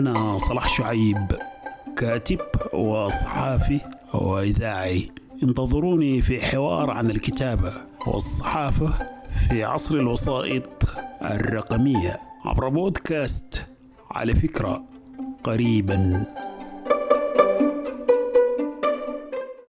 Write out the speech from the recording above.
أنا صلاح شعيب كاتب وصحافي وإذاعي. انتظروني في حوار عن الكتابة والصحافة في عصر الوسائط الرقمية. عبر بودكاست على فكرة قريباً.